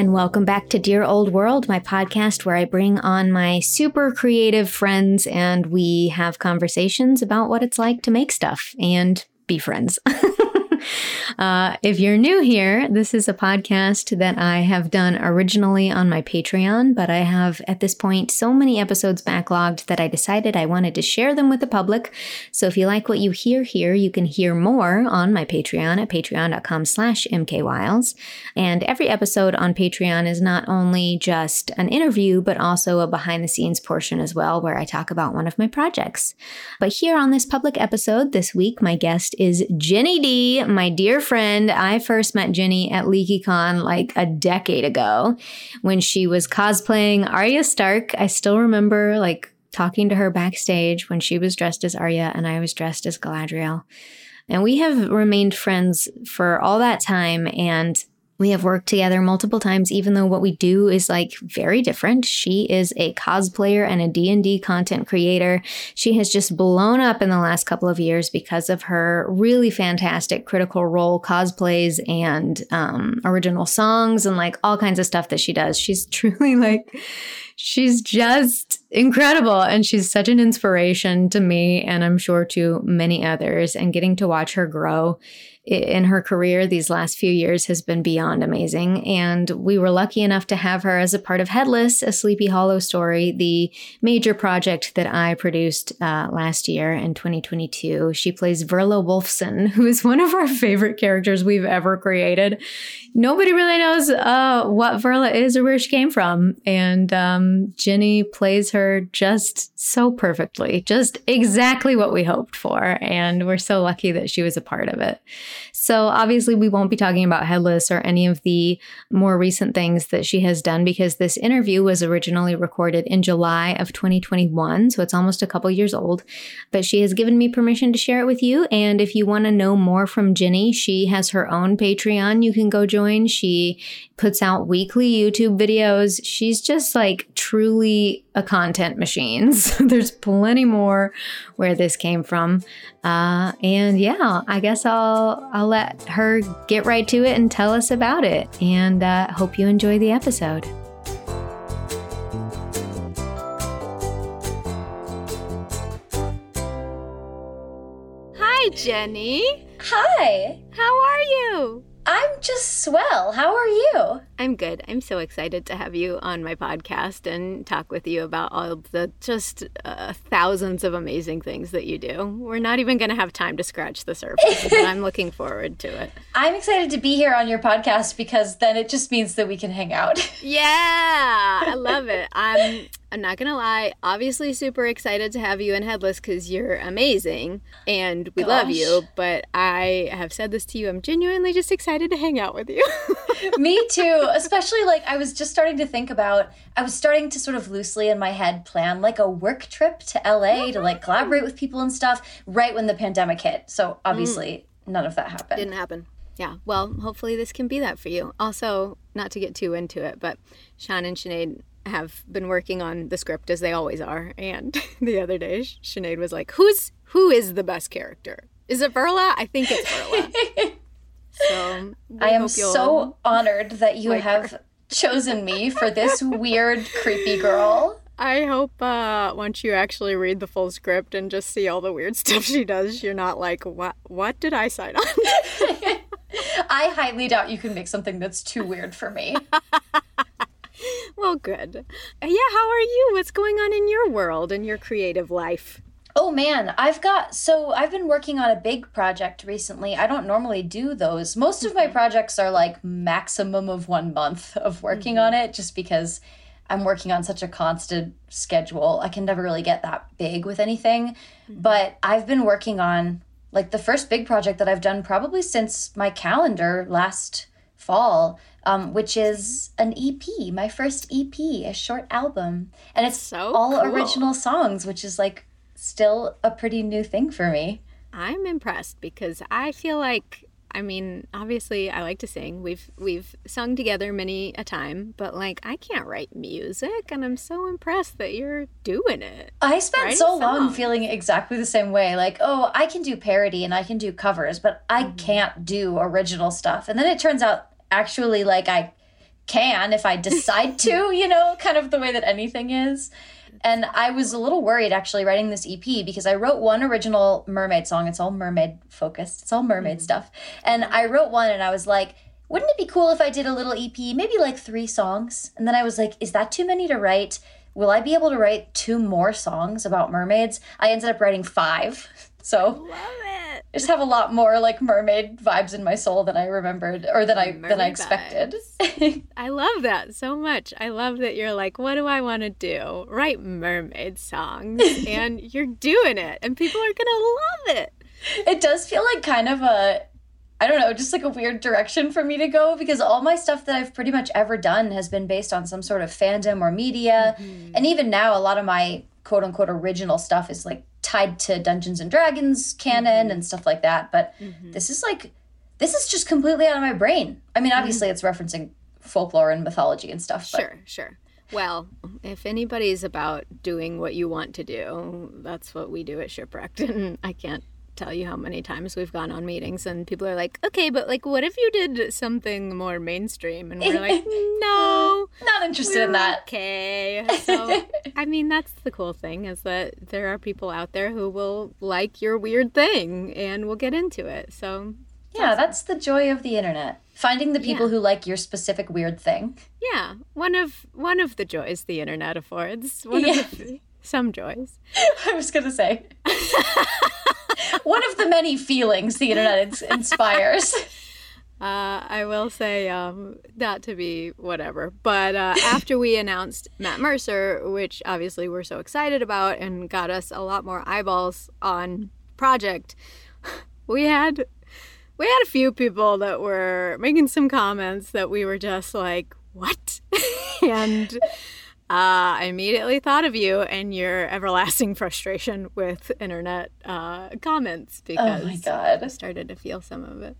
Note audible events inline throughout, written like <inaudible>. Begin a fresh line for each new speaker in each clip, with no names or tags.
and welcome back to Dear Old World, my podcast where I bring on my super creative friends and we have conversations about what it's like to make stuff and be friends. <laughs> Uh, if you're new here, this is a podcast that I have done originally on my Patreon, but I have at this point so many episodes backlogged that I decided I wanted to share them with the public. So if you like what you hear here, you can hear more on my Patreon at patreon.com slash mkwiles. And every episode on Patreon is not only just an interview, but also a behind the scenes portion as well, where I talk about one of my projects. But here on this public episode this week, my guest is Ginny Di, my dear friend. I first met Ginny at LeakyCon like a decade ago when she was cosplaying Arya Stark. I still remember like talking to her backstage when she was dressed as Arya and I was dressed as Galadriel. And we have remained friends for all that time. And we have worked together multiple times, even though what we do is like very different. She is a cosplayer and a D&D content creator. She has just blown up in the last couple of years because of her really fantastic critical role cosplays and um, original songs and like all kinds of stuff that she does. She's <laughs> truly like, she's just incredible. And she's such an inspiration to me and I'm sure to many others. And getting to watch her grow in her career these last few years has been beyond amazing. And we were lucky enough to have her as a part of Headless, a Sleepy Hollow story, the major project that I produced uh, last year in 2022. She plays Verla Wolfson, <laughs> who is one of our favorite characters we've ever created. Nobody really knows uh, what Verla is or where she came from. And um, plays her just so perfectly, just exactly what we hoped for. And we're so lucky that she was a part of it. So obviously, we won't be talking about Headless or any of the more recent things that she has done because this interview was originally recorded in July of 2021. So it's almost a couple years old. But she has given me permission to share it with you. And if you want to know more from Ginny, she has her own Patreon you can go join. She puts out weekly YouTube videos. She's just like truly a content machine. <laughs> So there's plenty more where this came from. Uh, and yeah, I guess I'll I'll let her get right to it and tell us about it. And uh, hope you enjoy the episode. Hi, Ginny.
Hi.
How are you?
I'm just swell. How are you?
I'm good. I'm so excited to have you on my podcast and talk with you about all the just uh, thousands of amazing things that you do. We're not even going to have time to scratch the surface, but I'm looking forward to it. <laughs>
I'm excited to be here on your podcast because then it just means that we can hang out. <laughs>
yeah, I love it. I'm I'm not gonna lie, obviously super excited to have you in Headless because you're amazing and we Gosh. love you. But I have said this to you, I'm genuinely just excited to hang out with you. <laughs>
Me too. Especially like I was just starting to think about I was starting to sort of loosely in my head plan like a work trip to LA to like collaborate with people and stuff right when the pandemic hit. So obviously mm. none of that happened.
Didn't happen. Yeah. Well, hopefully this can be that for you. Also, not to get too into it, but Sean and Sinead have been working on the script as they always are. And <laughs> the other day, Sinead was like, "Who's who is the best character? Is it Verla? I think it's Verla." <laughs>
so I am so honored that you like have her. chosen me for this <laughs> weird, creepy girl.
I hope uh, once you actually read the full script and just see all the weird <laughs> stuff she does, you're not like, "What? What did I sign on?" <laughs>
I highly doubt you can make something that's too weird for me.
well, good. Yeah, how are you? What's going on in your world and your creative life?
Oh man, I've got so I've been working on a big project recently. I don't normally do those. Most of my mm-hmm. projects are like maximum of 1 month of working mm-hmm. on it just because I'm working on such a constant schedule. I can never really get that big with anything. Mm-hmm. But I've been working on like the first big project that I've done probably since my calendar last fall um, which is an EP, my first EP, a short album. And it's so all cool. original songs, which is like still a pretty new thing for me.
I'm impressed because I feel like I mean, obviously I like to sing. We've we've sung together many a time, but like I can't write music and I'm so impressed that you're doing it.
I spent so long feeling exactly the same way. Like, oh, I can do parody and I can do covers, but I mm-hmm. can't do original stuff. And then it turns out actually like I can if I decide <laughs> to, you know, kind of the way that anything is. And I was a little worried actually writing this EP because I wrote one original mermaid song. It's all mermaid focused, it's all mermaid mm-hmm. stuff. And I wrote one and I was like, wouldn't it be cool if I did a little EP, maybe like three songs? And then I was like, is that too many to write? Will I be able to write two more songs about mermaids? I ended up writing five. <laughs> So I just have a lot more like mermaid vibes in my soul than I remembered or than I mermaid than I expected.
I love that so much. I love that you're like, what do I want to do? Write mermaid songs <laughs> and you're doing it and people are gonna love it.
It does feel like kind of a I don't know, just like a weird direction for me to go because all my stuff that I've pretty much ever done has been based on some sort of fandom or media. Mm-hmm. And even now, a lot of my quote unquote original stuff is like tied to Dungeons and Dragons canon mm-hmm. and stuff like that. But mm-hmm. this is like, this is just completely out of my brain. I mean, obviously, mm-hmm. it's referencing folklore and mythology and stuff.
But... Sure, sure. Well, if anybody's about doing what you want to do, that's what we do at Shipwrecked. <laughs> And I can't tell you how many times we've gone on meetings and people are like, okay, but like, what if you did something more mainstream? And we're like, <laughs> mm-hmm. no,
not interested in that.
Okay. So, <laughs> I mean, that's the cool thing is that there are people out there who will like your weird thing and will get into it. So,
yeah, that's, that's the joy of the internet. Finding the people yeah. who like your specific weird thing.
Yeah, one of one of the joys the internet affords. One yeah. of the, some joys. <laughs>
I was gonna say. One of the many feelings the internet <laughs> inspires.
Uh, I will say um, that to be whatever. But uh, after we announced Matt Mercer, which obviously we're so excited about and got us a lot more eyeballs on project, we had we had a few people that were making some comments that we were just like, "What?" <laughs> and uh, I immediately thought of you and your everlasting <laughs> frustration with internet uh, comments because
oh my God.
I started to feel some of it.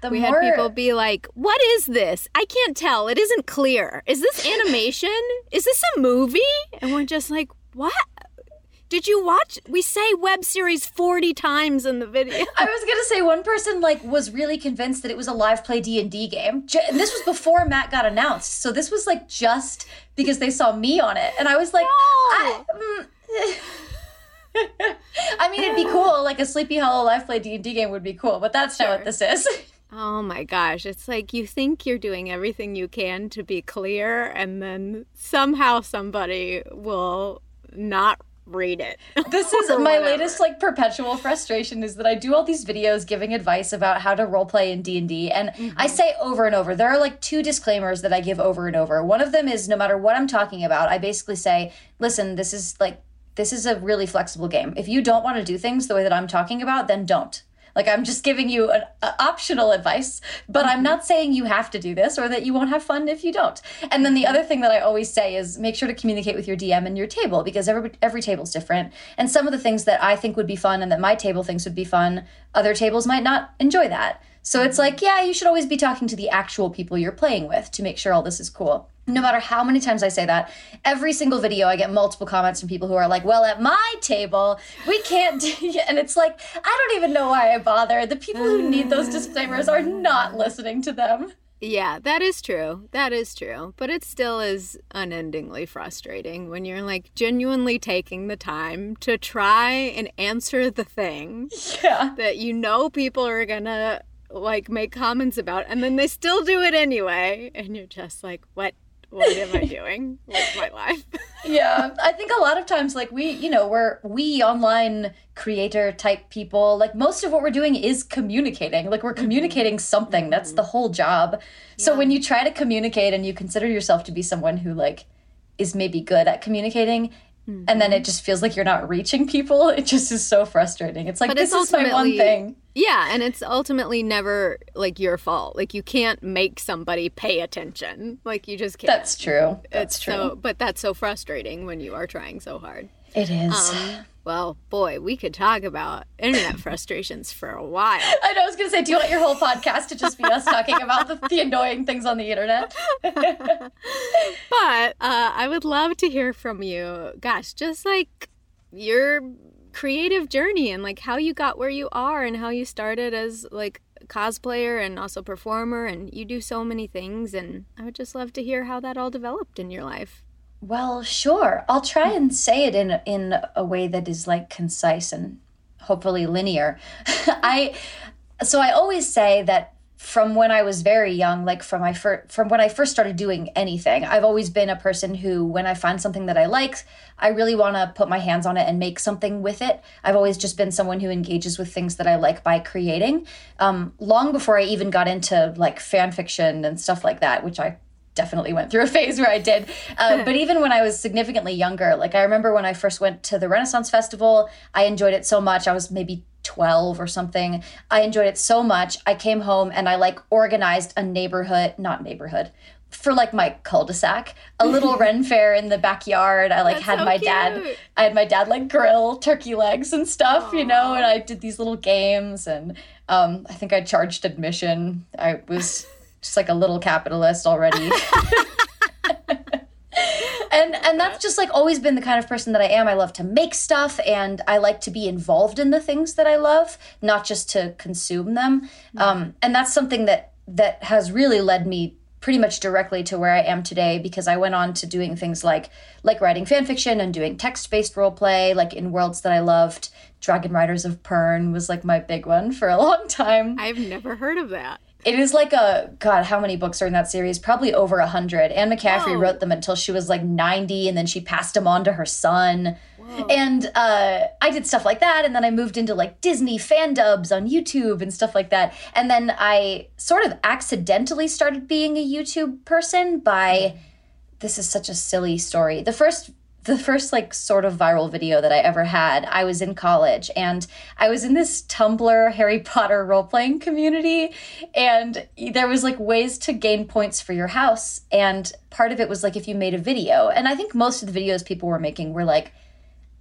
The we more... had people be like, "What is this? I can't tell. It isn't clear. Is this <laughs> animation? is this a movie?" And we're just like, "What? Did you watch? We say web series 40 times in the video. <laughs>
I was going to say one person like was really convinced that it was a live play D&D game. And this was before Matt got announced. So this was like just because they saw me on it. And I was like, no. I, mm, <laughs> I mean, it'd be cool. Like a Sleepy Hollow live play D and D game would be cool, but that's sure. not what this is. <laughs>
Oh my gosh, it's like you think you're doing everything you can to be clear, and then somehow somebody will not read it.
This is <laughs> my whatever. latest like perpetual frustration is that I do all these videos giving advice about how to roleplay in D&D and mm-hmm. I say over and over there are like two disclaimers that I give over and over. One of them is no matter what I'm talking about, I basically say, "Listen, this is like this is a really flexible game. If you don't want to do things the way that I'm talking about, then don't." Like I'm just giving you an optional advice, but I'm mm-hmm. not saying you have to do this or that you won't have fun if you don't. And then the mm-hmm. other thing that I always say is make sure to communicate with your DM and your table because every every table's different. And some of the things that I think would be fun and that my table thinks would be fun, other tables might not enjoy that. So it's mm-hmm. like, yeah, you should always be talking to the actual people you're playing with to make sure all this is cool no matter how many times I say that, every single video I get multiple comments from people who are like, "Well, at my table, we can't do," <laughs> and it's like, I don't even know why I bother. The people who need those mm. disclaimers are not listening to them.
Yeah, that is true. That is true. But it still is unendingly frustrating when you're like genuinely taking the time to try and answer the thing <laughs>
yeah.
that you know people are going to like make comments about and then they still do it anyway and you're just like, "What what am I doing with my life? <laughs>
yeah, I think a lot of times, like we, you know, we're we online creator type people. Like most of what we're doing is communicating. Like we're mm-hmm. communicating something. That's the whole job. Yeah. So when you try to communicate and you consider yourself to be someone who like is maybe good at communicating, Mm-hmm. And then it just feels like you're not reaching people. <laughs> It just is so frustrating. It's like but this it's is my one thing.
Yeah, and it's ultimately never like your fault. Like you can't make somebody pay attention. Like you just can't.
That's true. That's it's true.
So, but that's so frustrating when you are trying so hard.
It is. Um,
well, boy, we could talk about internet frustrations for a while. <laughs>
I know. I was going to say, do you want your whole podcast to just be us talking about the, the annoying things on the internet? <laughs> but uh,
I would love to hear from you. Gosh, just like your creative journey and like how you got where you are and how you started as like cosplayer and also performer, and you do so many things. And I would just love to hear how that all developed in your life.
Well, sure. I'll try and say it in in a way that is like concise and hopefully linear. <laughs> I so I always say that from when I was very young, like from my from when I first started doing anything, I've always been a person who, when I find something that I like, I really want to put my hands on it and make something with it. I've always just been someone who engages with things that I like by creating. Um, long before I even got into like fan fiction and stuff like that, which I definitely went through a phase where I did. Uh, <laughs> but even when I was significantly younger, like I remember when I first went to the Renaissance Festival, I enjoyed it so much. I was maybe 12 or something. I enjoyed it so much. I came home and I like organized a neighborhood, not neighborhood, for like my cul-de-sac, a little <laughs> Ren fair in the backyard. I like
That's
had
so
my
cute.
dad, I had my dad like grill turkey legs and stuff, you know, and I did these little games and um, I think I charged admission. I was just like a little capitalist already. <laughs> and and that's just like always been the kind of person that I am. I love to make stuff and I like to be involved in the things that I love, not just to consume them. Um, and that's something that that has really led me pretty much directly to where I am today because I went on to doing things like like writing fan fiction and doing text-based role play like in worlds that I loved. Dragon Riders of Pern was like my big one for a long time.
I've never heard of that.
It is like a god. How many books are in that series? Probably over a hundred. Anne McCaffrey
Whoa.
wrote them until she was like ninety, and then she passed them on to her son.
Whoa.
And uh, I did stuff like that, and then I moved into like Disney fan dubs on YouTube and stuff like that. And then I sort of accidentally started being a YouTube person by. This is such a silly story. The first the first like sort of viral video that I ever had, I was in college and I was in this Tumblr <laughs> Harry Potter role playing community and there was like ways to gain points for your house and part of it was like if you made a video and I think most of the videos people were making were like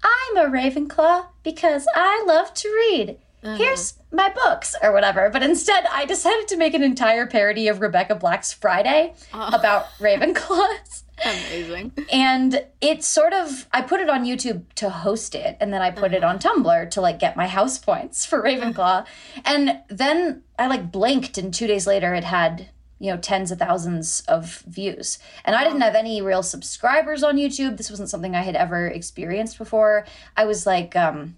I'm a Ravenclaw because I love to read. Uh-huh. Here's my books or whatever. But instead, I decided to make an entire parody of Rebecca Black's Friday oh. about <laughs> Ravenclaws.
Amazing.
And it's sort of, I put it on YouTube to host it, and then I put it on Tumblr to like get my house points for Ravenclaw. And then I like blinked, and two days later, it had, you know, tens of thousands of views. And I didn't have any real subscribers on YouTube. This wasn't something I had ever experienced before. I was like, um,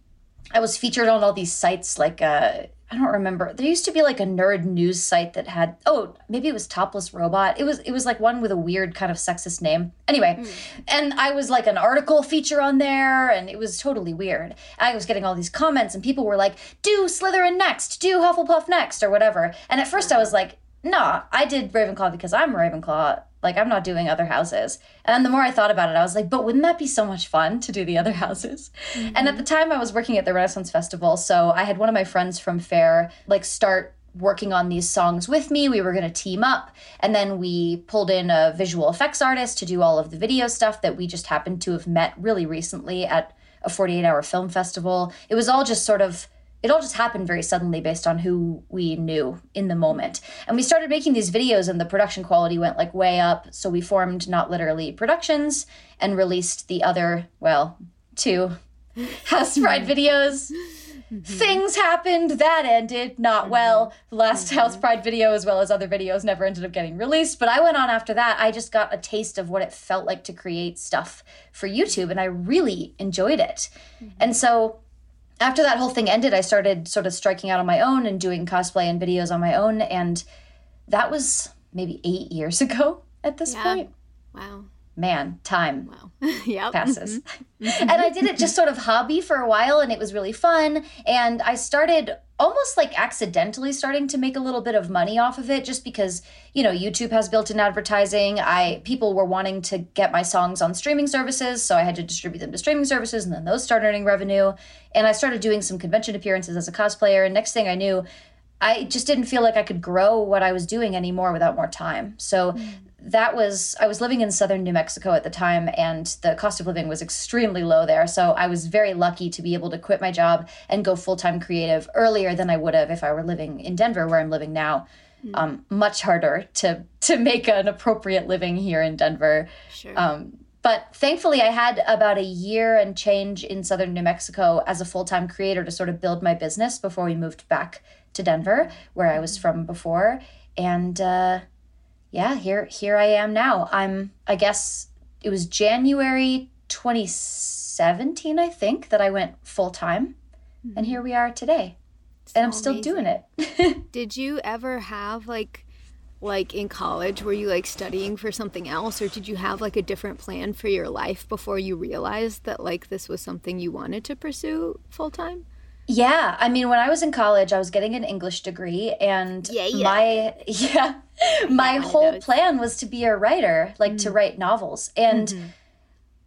I was featured on all these sites like uh I don't remember. There used to be like a nerd news site that had oh, maybe it was Topless Robot. It was it was like one with a weird kind of sexist name. Anyway, hmm. and I was like an article feature on there and it was totally weird. I was getting all these comments and people were like, "Do Slytherin next, do Hufflepuff next or whatever." And at first I was uh-huh. like, "Nah, I did Ravenclaw because I'm a Ravenclaw. Like I'm not doing other houses." And the more I thought about it, I was like, "But wouldn't that be so much fun to do the other <laughs> houses?" And at mm-hmm. the time I was working at the Renaissance Festival, so I had one of my friends from Fair like start working on these songs with me. We were going to team up, and then we pulled in a visual effects artist to do all of the video stuff that we just happened to have met really recently at a 48-hour film festival. It was all just sort of it all just happened very suddenly based on who we knew in the moment. And we started making these videos and the production quality went like way up, so we formed Not Literally Productions and released the other, well, two <laughs> House Pride mm-hmm. videos. Mm-hmm. Things happened that ended not mm-hmm. well. The last House Pride video, as well as other videos, never ended up getting released. But I went on after that. I just got a taste of what it felt like to create stuff for YouTube, and I really enjoyed it. And so after that whole thing ended, I started sort of striking out on my own and doing cosplay and videos on my own. And that was maybe eight years <laughs> ago at this
Yeah.
point.
Wow.
Man, time
Wow. <laughs> yep.
passes. Mm-hmm. <laughs> and I did it just sort of hobby for a while and it was really fun. And I started almost like accidentally starting to make a little bit of money off of it just because, you know, YouTube has built-in advertising. I people were wanting to get my songs on streaming services, so I had to distribute them to streaming services and then those started earning revenue. And I started doing some convention appearances as a cosplayer and next thing I knew, I just didn't feel like I could grow what I was doing anymore without more time. So hmm. That was I was living in southern New Mexico at the time and the cost of living was extremely low there. So I was very lucky to be able to quit my job and go full-time creative earlier than I would have if I were living in Denver where I'm living now. Um, much harder to to make an appropriate living here in Denver.
Sure.
Um, but thankfully, I had about a year and change in southern New Mexico as a full time creator to sort of build my business before we moved back to Denver, where I was from before, and uh, yeah, here here I am now. I'm I guess it was January 2017, I think, that I went full time, mm-hmm. and here we are today, so and I'm still amazing. doing it. <laughs>
Did you ever have like? like in college were you like studying for something else or did you have like a different plan for your life before you realized that like this was something you wanted to pursue full time
yeah, I mean, when I was in college, I was getting an English degree, and yeah, yeah. my <laughs> yeah, my whole plan was to be a writer, like mm-hmm. to write novels. And mm-hmm.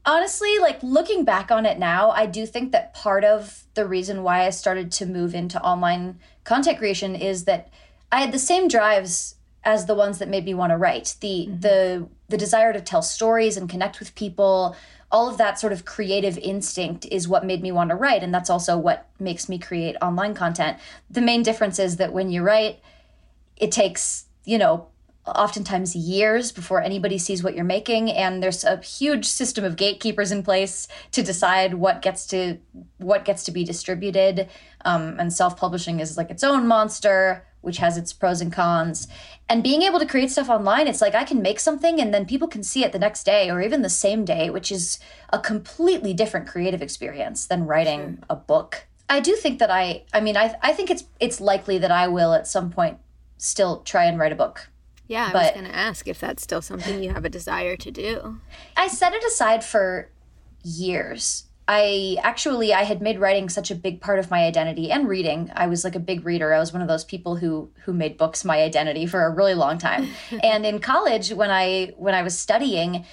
honestly, like looking back on it now, I do think that part of the reason why I started to move into online content creation is that I had the same drives as the ones that made me want to write. The mm-hmm. the the desire to tell stories and connect with people all of that sort of creative instinct is what made me want to write. And that's also what makes me create online content. The main difference is that when you write, it takes, you know, oftentimes years before anybody sees what you're making and there's a huge system of gatekeepers in place to decide what gets to what gets to be distributed um, and self-publishing is like its own monster which has its pros and cons. And being able to create stuff online it's like i can make something and then people can see it the next day or even the same day which is a completely different creative experience than writing sure. a book. I do think that i i mean i i think it's it's likely that i will at some point still try and write a book.
Yeah i but, was going to ask if that's still something you have a desire to do.
I set it aside for years I actually I had made writing such a big part of my identity and reading. I was like a big reader. I was one of those people who who made books my identity for a really long time. <laughs> and in college when I when I was studying,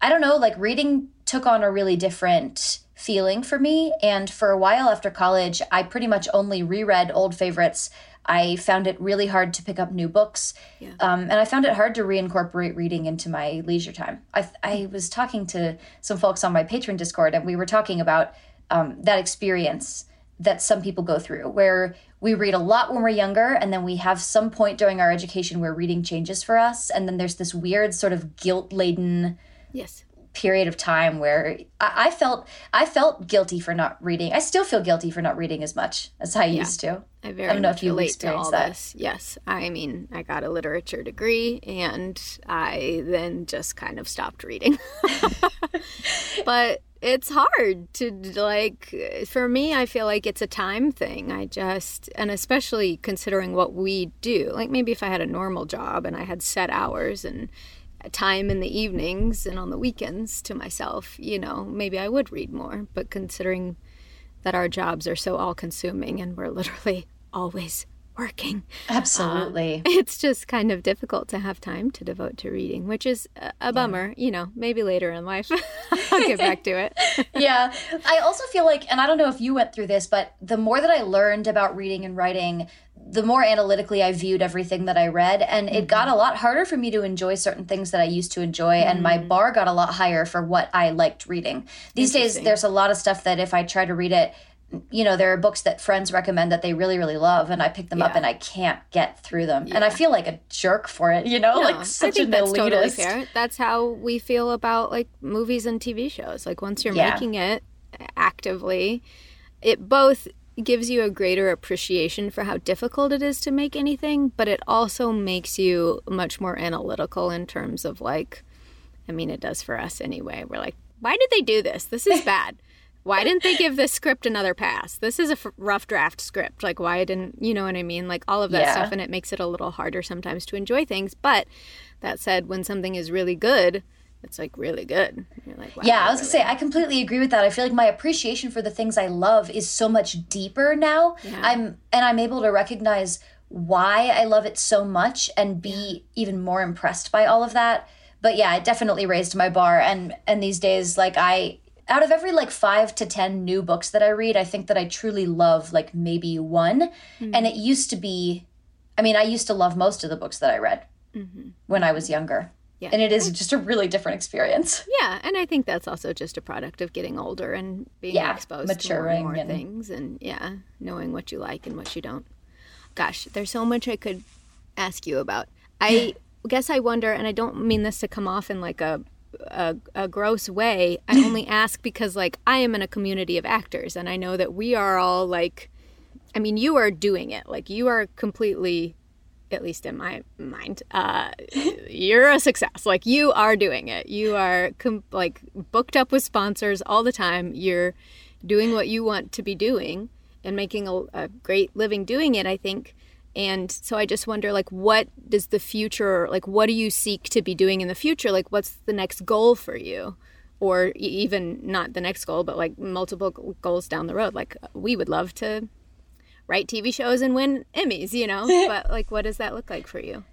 I don't know, like reading took on a really different feeling for me and for a while after college, I pretty much only reread old favorites I found it really hard to pick up new books. Yeah. Um, and I found it hard to reincorporate reading into my leisure time. I, I was talking to some folks on my Patreon Discord, and we were talking about um, that experience that some people go through where we read a lot when we're younger and then we have some point during our education where reading changes for us and then there's this weird sort of guilt laden
yes
period of time where I, I, felt I felt guilty for not reading. I still feel guilty for not reading as much as I yeah, used to.
I very I don't know if you all that. this. Yes, I mean I got a literature degree and I then just kind of stopped reading. <laughs> but it's hard to like for me i feel like it's a time thing i just and especially considering what we do like maybe if i had a normal job and i had set hours and time in the evenings and on the weekends to myself, you know, maybe I would read more. But considering that our jobs are so all consuming and we're <laughs> literally always working.
Absolutely.
Uh, <laughs> it's just kind of difficult to have time to devote to reading, which is a, a bummer. Yeah. You know, maybe later in life <laughs> I'll get back to it.
yeah. I also feel like, and I don't know if you went through this, but the more that I learned about reading and writing, the more analytically I viewed everything that I read, and it got mm-hmm. a lot harder for me to enjoy certain things that I used to enjoy, mm. and my mm. bar got a lot higher for what I liked reading. These days, there's a lot of stuff that if I try to read it, you know, there are books that friends recommend that they really, really love, and I pick them yeah. up and I can't get through them, yeah. and I feel like a jerk for it. You know, no, like such an that's elitist. Totally fair.
That's how we feel about like movies and TV shows. Like once you're yeah. making it actively, it both gives you a greater appreciation for how difficult it is to make anything, but it also makes you much more analytical in terms of like, I mean, it does for us anyway. We're like, why did they do this? This is <laughs> bad. Why didn't they give this script another pass? This is a f- rough draft script. Like, why didn't, you know what I mean? Like, all of that yeah. stuff, and it makes it a little harder sometimes to enjoy things. But that said, when something is really good, it's like really good.
Like, wow, yeah, I was really... gonna say I completely agree with that. I feel like my appreciation for the things I love is so much deeper now. Yeah. I'm and I'm able to recognize why I love it so much and be yeah. even more impressed by all of that. But yeah, it definitely raised my bar and and these days like I out of every like 5 to 10 new books that I read, I think that I truly love like maybe one. Mm-hmm. And it used to be I mean, I used to love most of the books that I read mm-hmm. when I was younger. Yeah. And it is just a really different experience.
Yeah, and I think that's also just a product of getting older and being yeah, exposed maturing to more, and more things and yeah, knowing what you like and what you don't. Gosh, there's so much I could ask you about. I guess I wonder, and I don't mean this to come off in like a a, a, gross way. I only <laughs> ask because like I am in a community of actors and I know that we are all like I mean, you are doing it. Like you are completely, at least in my mind, uh, you're a success. Like you are doing it. You are com- like booked up with sponsors all the time. You're doing what you want to be doing and making a, a great living doing it. I think. And so I just wonder, like, what does the future, like, what do you seek to be doing in the future? Like, what's the next goal for you? Or even not the next goal, but like multiple goals down the road. Like, we would love to write TV shows and win Emmys, you know? <laughs> but like, what does that look like for you?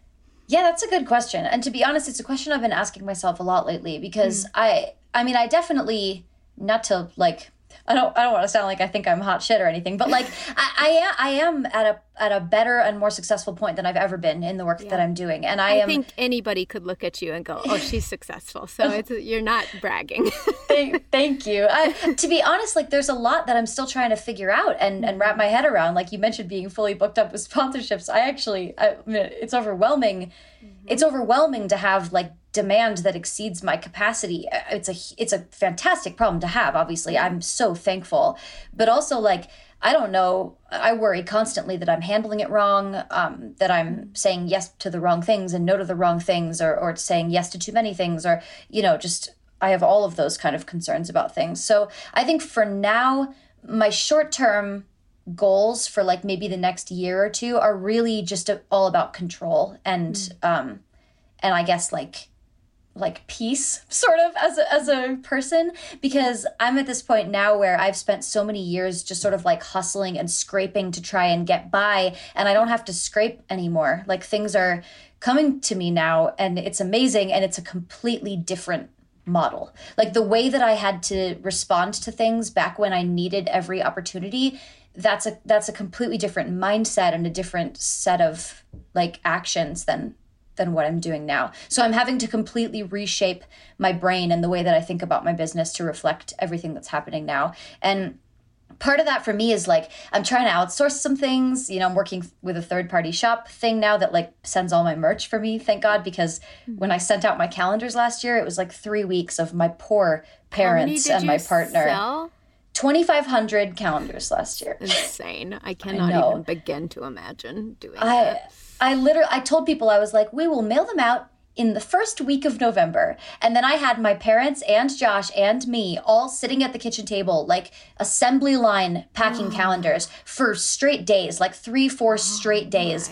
Yeah, that's a good question. And to be honest, it's a question I've been asking myself a lot lately because mm. I, I mean, I definitely, not to like I don't I don't want to sound like I think I'm hot shit or anything, but like <laughs> I, I am I am at a at a better and more successful point than I've ever been in the work yeah. that I'm doing. And I,
I
am,
think anybody could look at you and go, "Oh, she's successful." So <laughs> it's you're not bragging. <laughs>
thank, thank you. I, to be honest, like there's a lot that I'm still trying to figure out and and wrap my head around. Like you mentioned, being fully booked up with sponsorships. I actually, I, it's overwhelming. Mm-hmm. It's overwhelming to have like demand that exceeds my capacity uh, it's a it's a fantastic problem to have obviously. I'm so thankful. But also like i don't know i worry constantly that i'm handling it wrong um, that i'm saying yes to the wrong things and no to the wrong things or, or saying yes to too many things or you know just i have all of those kind of concerns about things. So i think for now my short term goals for like maybe the next year or two are really just all about control and mm. um and i guess like like peace sort of as a, as a person because I'm at this point now where I've spent so many years just sort of like hustling and scraping to try and get by and I don't have to scrape anymore. Like things are coming to me now and it's amazing and it's a completely different model. Like the way that I had to respond to things back when I needed every opportunity that's a that's a completely different mindset and a different set of like actions than than what I'm doing now. So I'm having to completely reshape my brain and the way that I think about my business to reflect everything that's happening now. And part of that for me is like I'm trying to outsource some things. You know, I'm working with a third party shop thing now that like sends all my merch for me, thank God, because mm. when I sent out my calendars last year, it was like 3 weeks of my poor parents and my partner.
Sell?
2500 calendars last year.
Insane. I cannot I even begin to imagine doing
I,
that.
I literally I told people I was like, we will mail them out in the first week of November. And then I had my parents and Josh and me all sitting at the kitchen table, like assembly line packing oh. calendars for straight days, like three, four oh straight oh days.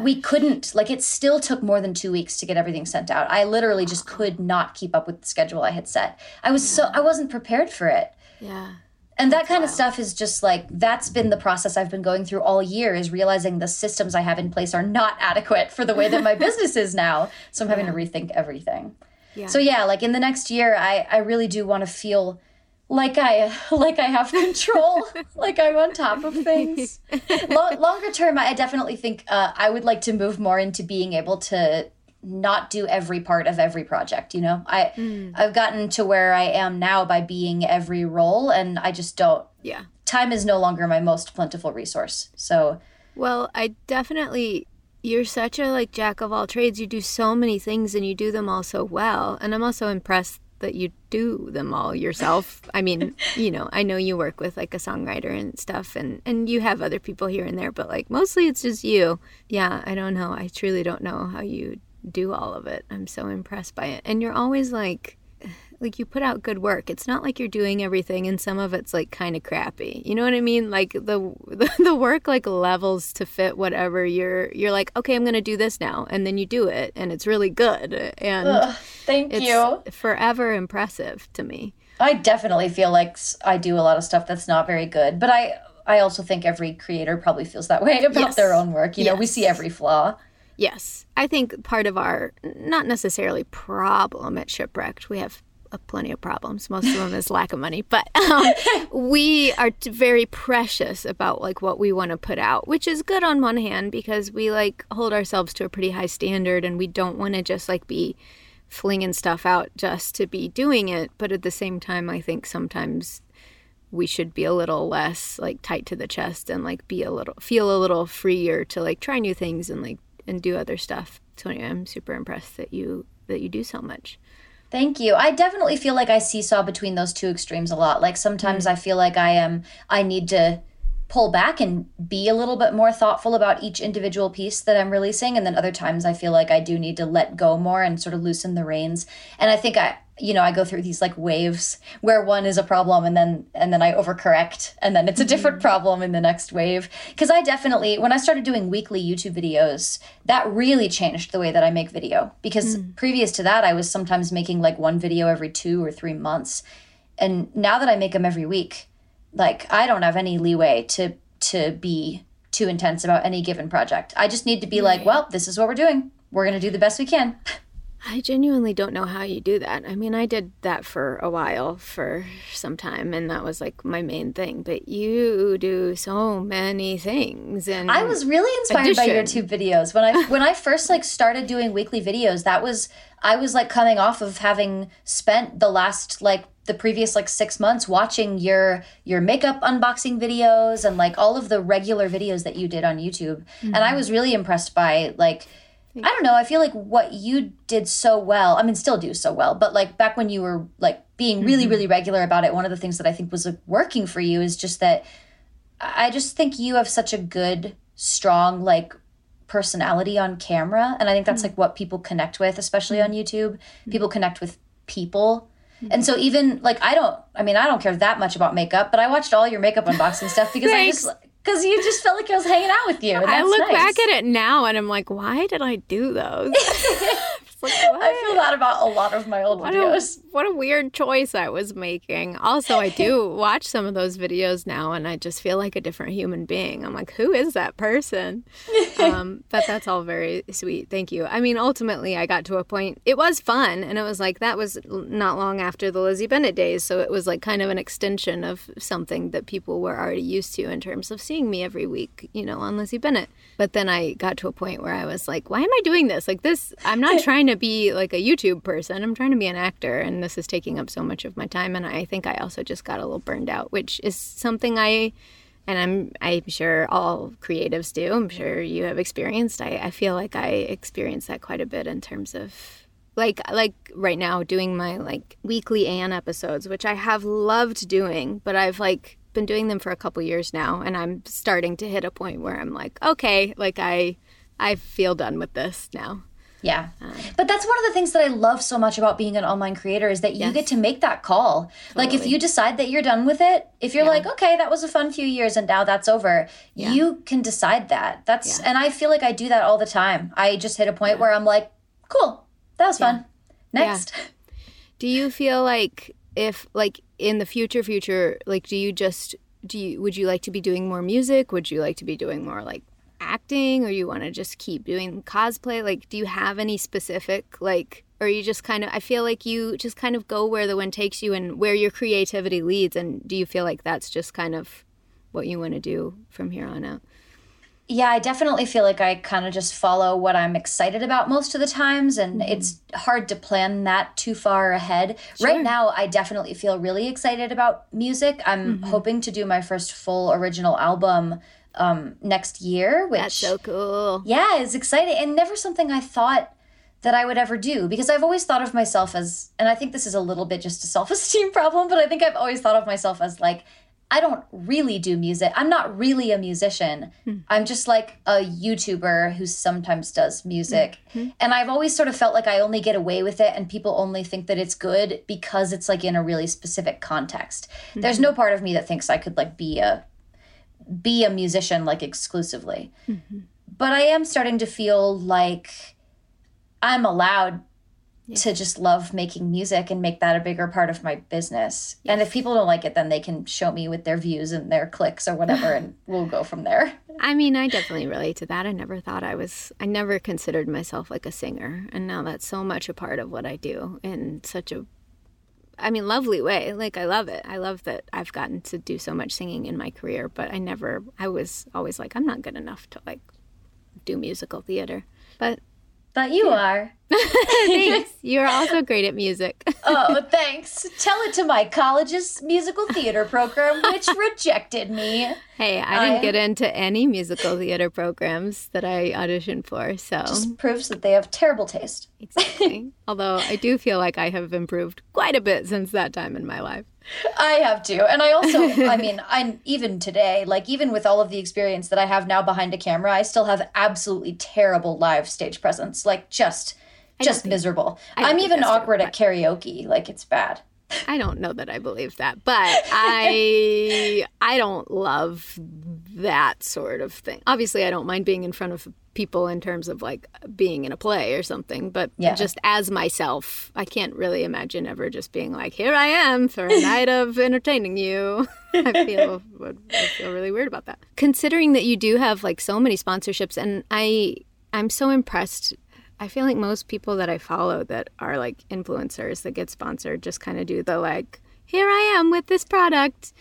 We couldn't, like, it still took more than two weeks to get everything sent out. I literally just could not keep up with the schedule I had set. I was yeah. so, I wasn't prepared for it.
Yeah
and that kind wild. of stuff is just like that's been the process i've been going through all year is realizing the systems i have in place are not adequate for the way that my <laughs> business is now so i'm having yeah. to rethink everything yeah. so yeah like in the next year i i really do want to feel like i <laughs> like i have control <laughs> like i'm on top of things Lo- longer term i definitely think uh, i would like to move more into being able to not do every part of every project you know? I mm. i've gotten to where i am now by being every role and i just don't.
Yeah.
Time is no longer my most plentiful resource so.
Well i definitely you're such a like jack of all trades. You do so many things and you do them all so well. And i'm also impressed that you do them all yourself. I mean <laughs> you know i know you work with like a songwriter and stuff and and you have other people here and there but like mostly it's just you. Yeah i don't know. I truly don't know how you do all of it. I'm so impressed by it. And you're always like <sighs> like you put out good work. It's not like you're doing everything and some of it's like kind of crappy. You know what I mean? Like <laughs> the, the work like levels to fit whatever you're you're like, "Okay, I'm going to do this now." And then you do it and it's really good. And Ugh,
thank you.
Forever impressive to me.
I definitely feel like I do a lot of stuff that's not very good, but I I also think every creator probably feels that way <laughs> about yes. their own work. You yes. know, we see every flaw.
Yes. I think part of our, not necessarily problem at Shipwrecked, we have plenty of problems. Most of them is lack of money, but um, <laughs> we are very precious about like what we want to put out, which is good on one hand because we like hold ourselves to a pretty high standard and we don't want to just like be flinging stuff out just to be doing it. But at the same time, I think sometimes we should be a little less like tight to the chest and like be a little feel a little freer to like try new things and like and do other stuff. So I'm super impressed that you that you do so much.
Thank you. I definitely feel like I seesaw between those two extremes a lot. Like sometimes mm. I feel like I am I need to pull back and be a little bit more thoughtful about each individual piece that I'm releasing. And then other times I feel like I do need to let go more and sort of loosen the reins. And I think I, you know, I go through these like waves where one is a problem and then and then I overcorrect and then it's a different problem in the next wave. Cuz I definitely when I started doing weekly YouTube videos, that really changed the way that I make video because mm. previous to that I was sometimes making like one video every 2 or 3 months. And now that I make them every week, like I don't have any leeway to to be too intense about any given project. I just need to be right. like, well, this is what we're doing. We're going to do the best we can. <laughs>
I genuinely don't know how you do that. I mean, I did that for a while, for some time, and that was like my main thing. But you do so many things, and
I was really inspired addition. by your YouTube videos when I <laughs> when I first like started doing weekly videos. That was I was like coming off of having spent the last like the previous like six months watching your your makeup unboxing videos and like all of the regular videos that you did on YouTube, mm-hmm. and I mm-hmm. was really impressed by like I don't know. I feel like what you did so well, I mean, still do so well, but like back when you were like being really, mm-hmm. really regular about it, one of the things that I think was like, working for you is just that I just think you have such a good, strong, like personality on camera. And I think that's mm-hmm. like what people connect with, especially on mm-hmm. YouTube. Mm-hmm. People connect with people. And mm-hmm. so even like I don't I mean I don't care that much about makeup, but I watched all your makeup unboxing stuff because I <laughs> just because you just felt like I was hanging out with you. I
look
nice.
back at it now and I'm like, why did I do those? <laughs>
like, I feel that about a lot of my old
what
videos.
A, what a weird choice I was making. Also, I do <laughs> watch some of those videos now and I just feel like a different human being. I'm like, who is that person? um, <laughs> but that's all very sweet. Thank you. I mean, ultimately, I got to a point, it was fun. And it was like, that was not long after the Lizzie Bennet days. So it was like kind of an extension of something that people were already used to in terms of seeing me every week, you know, on Lizzie Bennet. But then I got to a point where I was like, why am I doing this? Like, this, I'm not <laughs> trying to be like a YouTube person. I'm trying to be an actor. And this is taking up so much of my time. And I think I also just got a little burned out, which is something I, and I'm, I'm sure all creatives do. I'm sure you have experienced. I, I feel like I experienced that quite a bit in terms of like like right now doing my like weekly Anne episodes, which I have loved doing, but I've like been doing them for a couple years now and I'm starting to hit a point where I'm like, okay, like I I feel done with this now.
Yeah. Um, but that's one of the things that I love so much about being an online creator is that you yes. get to make that call. Totally. Like if you decide that you're done with it, if you're yeah. like, okay, that was a fun few years and now that's over, yeah. you can decide that. That's yeah. and I feel like I do that all the time. I just hit a point where I'm like, cool, that was fun. Next. <laughs>
Do you feel like if like in the future future like do you just do you would you like to be doing more music would you like to be doing more like acting or you want to just keep doing cosplay like do you have any specific like or you just kind of i feel like you just kind of go where the wind takes you and where your creativity leads and do you feel like that's just kind of what you want to do from here on out
yeah, I definitely feel like I kind of just follow what I'm excited about most of the times, and mm-hmm. it's hard to plan that too far ahead. Sure. Right now, I definitely feel really excited about music. I'm mm-hmm. hoping to do my first full original album um, next year, which
that's so cool.
Yeah, it's exciting and never something I thought that I would ever do because I've always thought of myself as, and I think this is a little bit just a self esteem <laughs> problem, but I think I've always thought of myself as like I don't really do music. I'm not really a musician. Mm. I'm just like a YouTuber who sometimes does music. Mm-hmm. And I've always sort of felt like I only get away with it and people only think that it's good because it's like in a really specific context. Mm-hmm. There's no part of me that thinks I could like be a be a musician like exclusively. Mm-hmm. But I am starting to feel like I'm allowed yeah. to just love making music and make that a bigger part of my business. Yes. And if people don't like it, then they can show me with their views and their clicks or whatever, and <laughs> we'll go from there.
I mean, I definitely relate to that. I never thought I was, I never considered myself like a singer. And now that's so much a part of what I do in such a, I mean, lovely way. Like, I love it. I love that I've gotten to do so much singing in my career, but I never, I was always like, I'm not good enough to like do musical theater. But
but you yeah. are.
Thanks. <laughs> You're also great at music. <laughs>
oh, thanks. Tell it to my college's musical theater program, which <laughs> rejected me.
Hey, I didn't get into any musical theater programs that I auditioned for, so
just proves that they have terrible taste.
Exactly. Although I do feel like I have improved quite a bit since that time in my life.
I have to. And I also, I mean, I'm even today, like even with all of the experience that I have now behind a camera, I still have absolutely terrible live stage presence. Like just just miserable. I'm even awkward true, at karaoke. Like it's bad.
I don't know that I believe that, but <laughs> I I don't love that sort of thing. Obviously, I don't mind being in front of people in terms of like being in a play or something, but yeah. just as myself, I can't really imagine ever just being like, "Here I am for a night of <laughs> entertaining you." <laughs> I feel I feel really weird about that. Considering that you do have like so many sponsorships, and I I'm so impressed I feel like most people that I follow that are like influencers that get sponsored just kind of do the like, here I am with this product,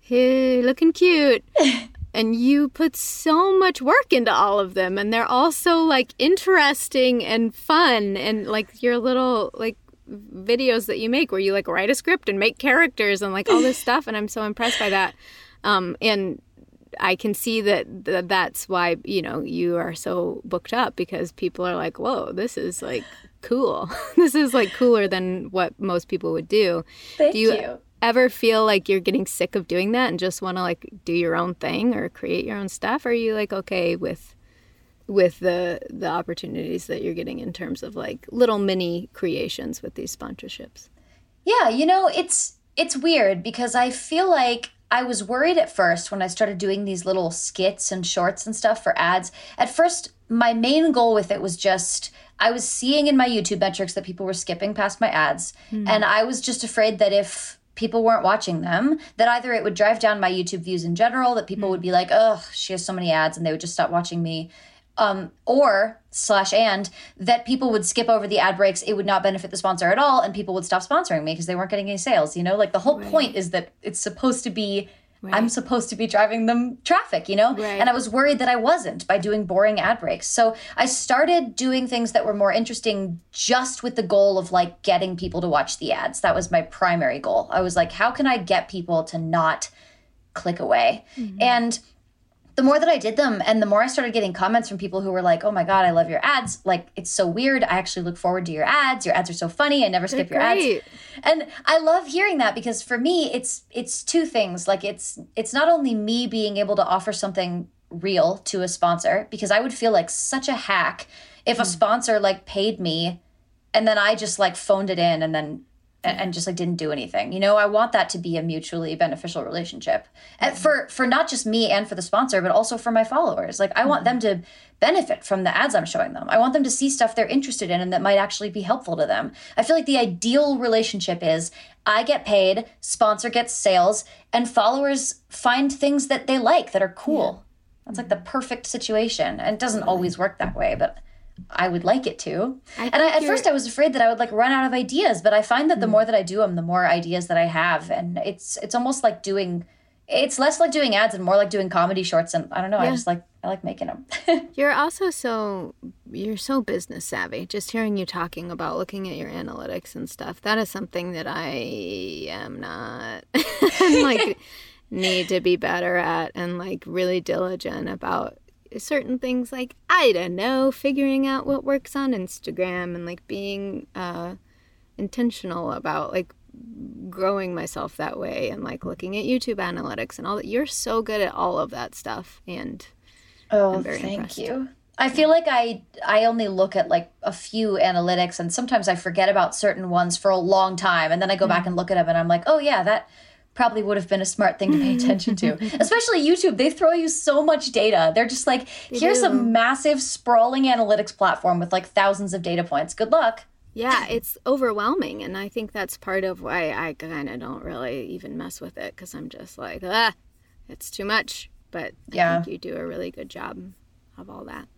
hey, looking cute. <laughs> and you put so much work into all of them and they're also like interesting and fun and like your little like videos that you make where you like write a script and make characters and like all this <laughs> stuff and I'm so impressed by that. Um, and I can see that th- that's why you know you are so booked up because people are like, "Whoa, this is like cool. <laughs> this is like cooler than what most people would do."
Thank
do you,
you
ever feel like you're getting sick of doing that and just want to like do your own thing or create your own stuff? Or are you like okay with with the the opportunities that you're getting in terms of like little mini creations with these sponsorships?
Yeah, you know, it's it's weird because I feel like I was worried at first when I started doing these little skits and shorts and stuff for ads. At first, my main goal with it was just I was seeing in my YouTube metrics that people were skipping past my ads. Mm. And I was just afraid that if people weren't watching them, that either it would drive down my YouTube views in general, that people mm. would be like, oh, she has so many ads, and they would just stop watching me um, or slash and that people would skip over the ad breaks it would not benefit the sponsor at all and people would stop sponsoring me because they weren't getting any sales you know like the whole right. point is that it's supposed to be right. i'm supposed to be driving them traffic you know right. and i was worried that i wasn't by doing boring ad breaks so i started doing things that were more interesting just with the goal of like getting people to watch the ads that was my primary goal i was like how can i get people to not click away mm-hmm. and the more that I did them and the more I started getting comments from people who were like, oh my God, I love your ads. Like, it's so weird. I actually look forward to your ads. Your ads are so funny. I never skip your ads. And I love hearing that because for me, it's it's two things. Like it's it's not only me being able to offer something real to a sponsor, because I would feel like such a hack if mm. a hmm. sponsor like paid me and then I just like phoned it in and then and, and just like didn't do anything. You know, I want that to be a mutually beneficial relationship. And mm-hmm. for for not just me and for the sponsor, but also for my followers. Like I want mm-hmm. them to benefit from the ads I'm showing them. I want them to see stuff they're interested in and that might actually be helpful to them. I feel like the ideal relationship is I get paid, sponsor gets sales, and followers find things that they like that are cool. Yeah. That's like the mm-hmm. perfect situation. And it doesn't always work that way, but I would like it to. I and I, at first I was afraid that I would like run out of ideas, but I find that the mm. more that I do them, the more ideas that I have, and it's it's almost like doing. It's less like doing ads and more like doing comedy shorts, and I don't know. Yeah. I just like I like making them. <laughs>
you're also so you're so business savvy. Just hearing you talking about looking at your analytics and stuff, that is something that I am not. <laughs> like <laughs> need to be better at and like really diligent about certain things like I don't know, figuring out what works on Instagram and like being uh, intentional about like growing myself that way and like looking at YouTube analytics and all that. You're so good at all of that stuff, and
oh, thank impressed. you. I feel like I I only look at like a few analytics and sometimes I forget about certain ones for a long time and then I go mm-hmm. back and look at them and I'm like, "Oh yeah, that probably would have been a smart thing to pay attention to. <laughs> Especially YouTube, they throw you so much data. They're just like, they here's do. a massive sprawling analytics platform with like thousands of data points. Good luck.
Yeah, it's overwhelming. And I think that's part of why I kind of don't really even mess with it because I'm just like, ah, it's too much. But yeah. I think you do a really good job of all that.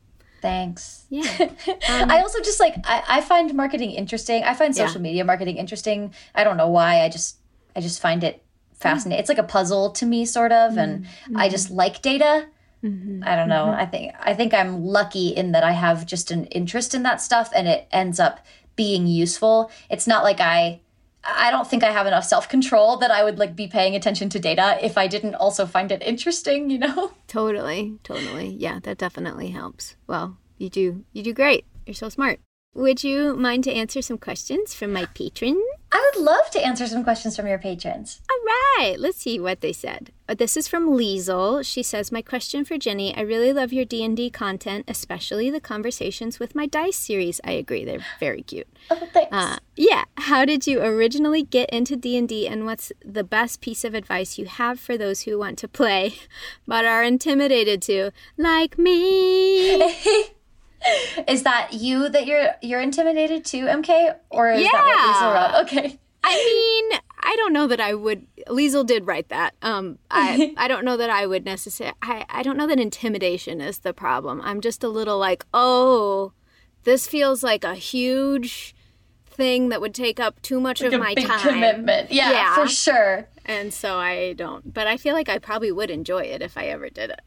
Thanks.
Yeah. <laughs>
Um, I also just like, I, I find marketing interesting. I find social yeah. media marketing interesting. I don't know why. I just, I just find it fascinating. It's like a puzzle to me, sort of, and mm-hmm. I just like data. Mm-hmm. I don't know. Mm-hmm. I think I think I'm lucky in that I have just an interest in that stuff and it ends up being useful. It's not like I I don't think I have enough self-control that I would like be paying attention to data if I didn't also find it interesting, you know? <laughs>
Totally. Totally. Yeah, that definitely helps. Well, you do you do great. You're so smart. Would you mind to answer some questions from my patrons?
I would love to answer some questions from your patrons.
All right, let's see what they said. Uh, this is from Liesel. She says, "My question for Ginny: I really love your D and D content, especially the conversations with my dice series. I agree, they're very cute.
Oh, thanks. Uh,
yeah. How did you originally get into D and D, and what's the best piece of advice you have for those who want to play <laughs> but are intimidated to, like me?" <laughs> <laughs>
is that you that you're you're intimidated to, MK, or is yeah. that what wrote? Okay.
I mean, I don't know that I would. Liesel did write that. Um, I <laughs> I don't know that I would necessarily. I I don't know that intimidation is the problem. I'm just a little like, oh, this feels like a huge thing that would take up too much like of my time.
Commitment, yeah, yeah, for sure.
And so I don't. But I feel like I probably would enjoy it if I ever did it.